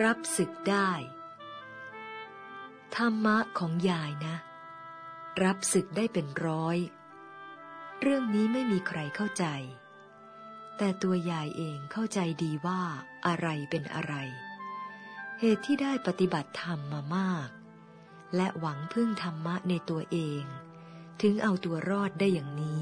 รับศึกได้ ธรรมะของยายนะ รับศึกได้เป็นร้อย เรื่องนี้ไม่มีใครเข้าใจ แต่ตัวยายเองเข้าใจดีว่าอะไรเป็นอะไร เหตุที่ได้ปฏิบัติธรรมมามาก และหวังพึ่งธรรมะในตัวเอง ถึงเอาตัวรอดได้อย่างนี้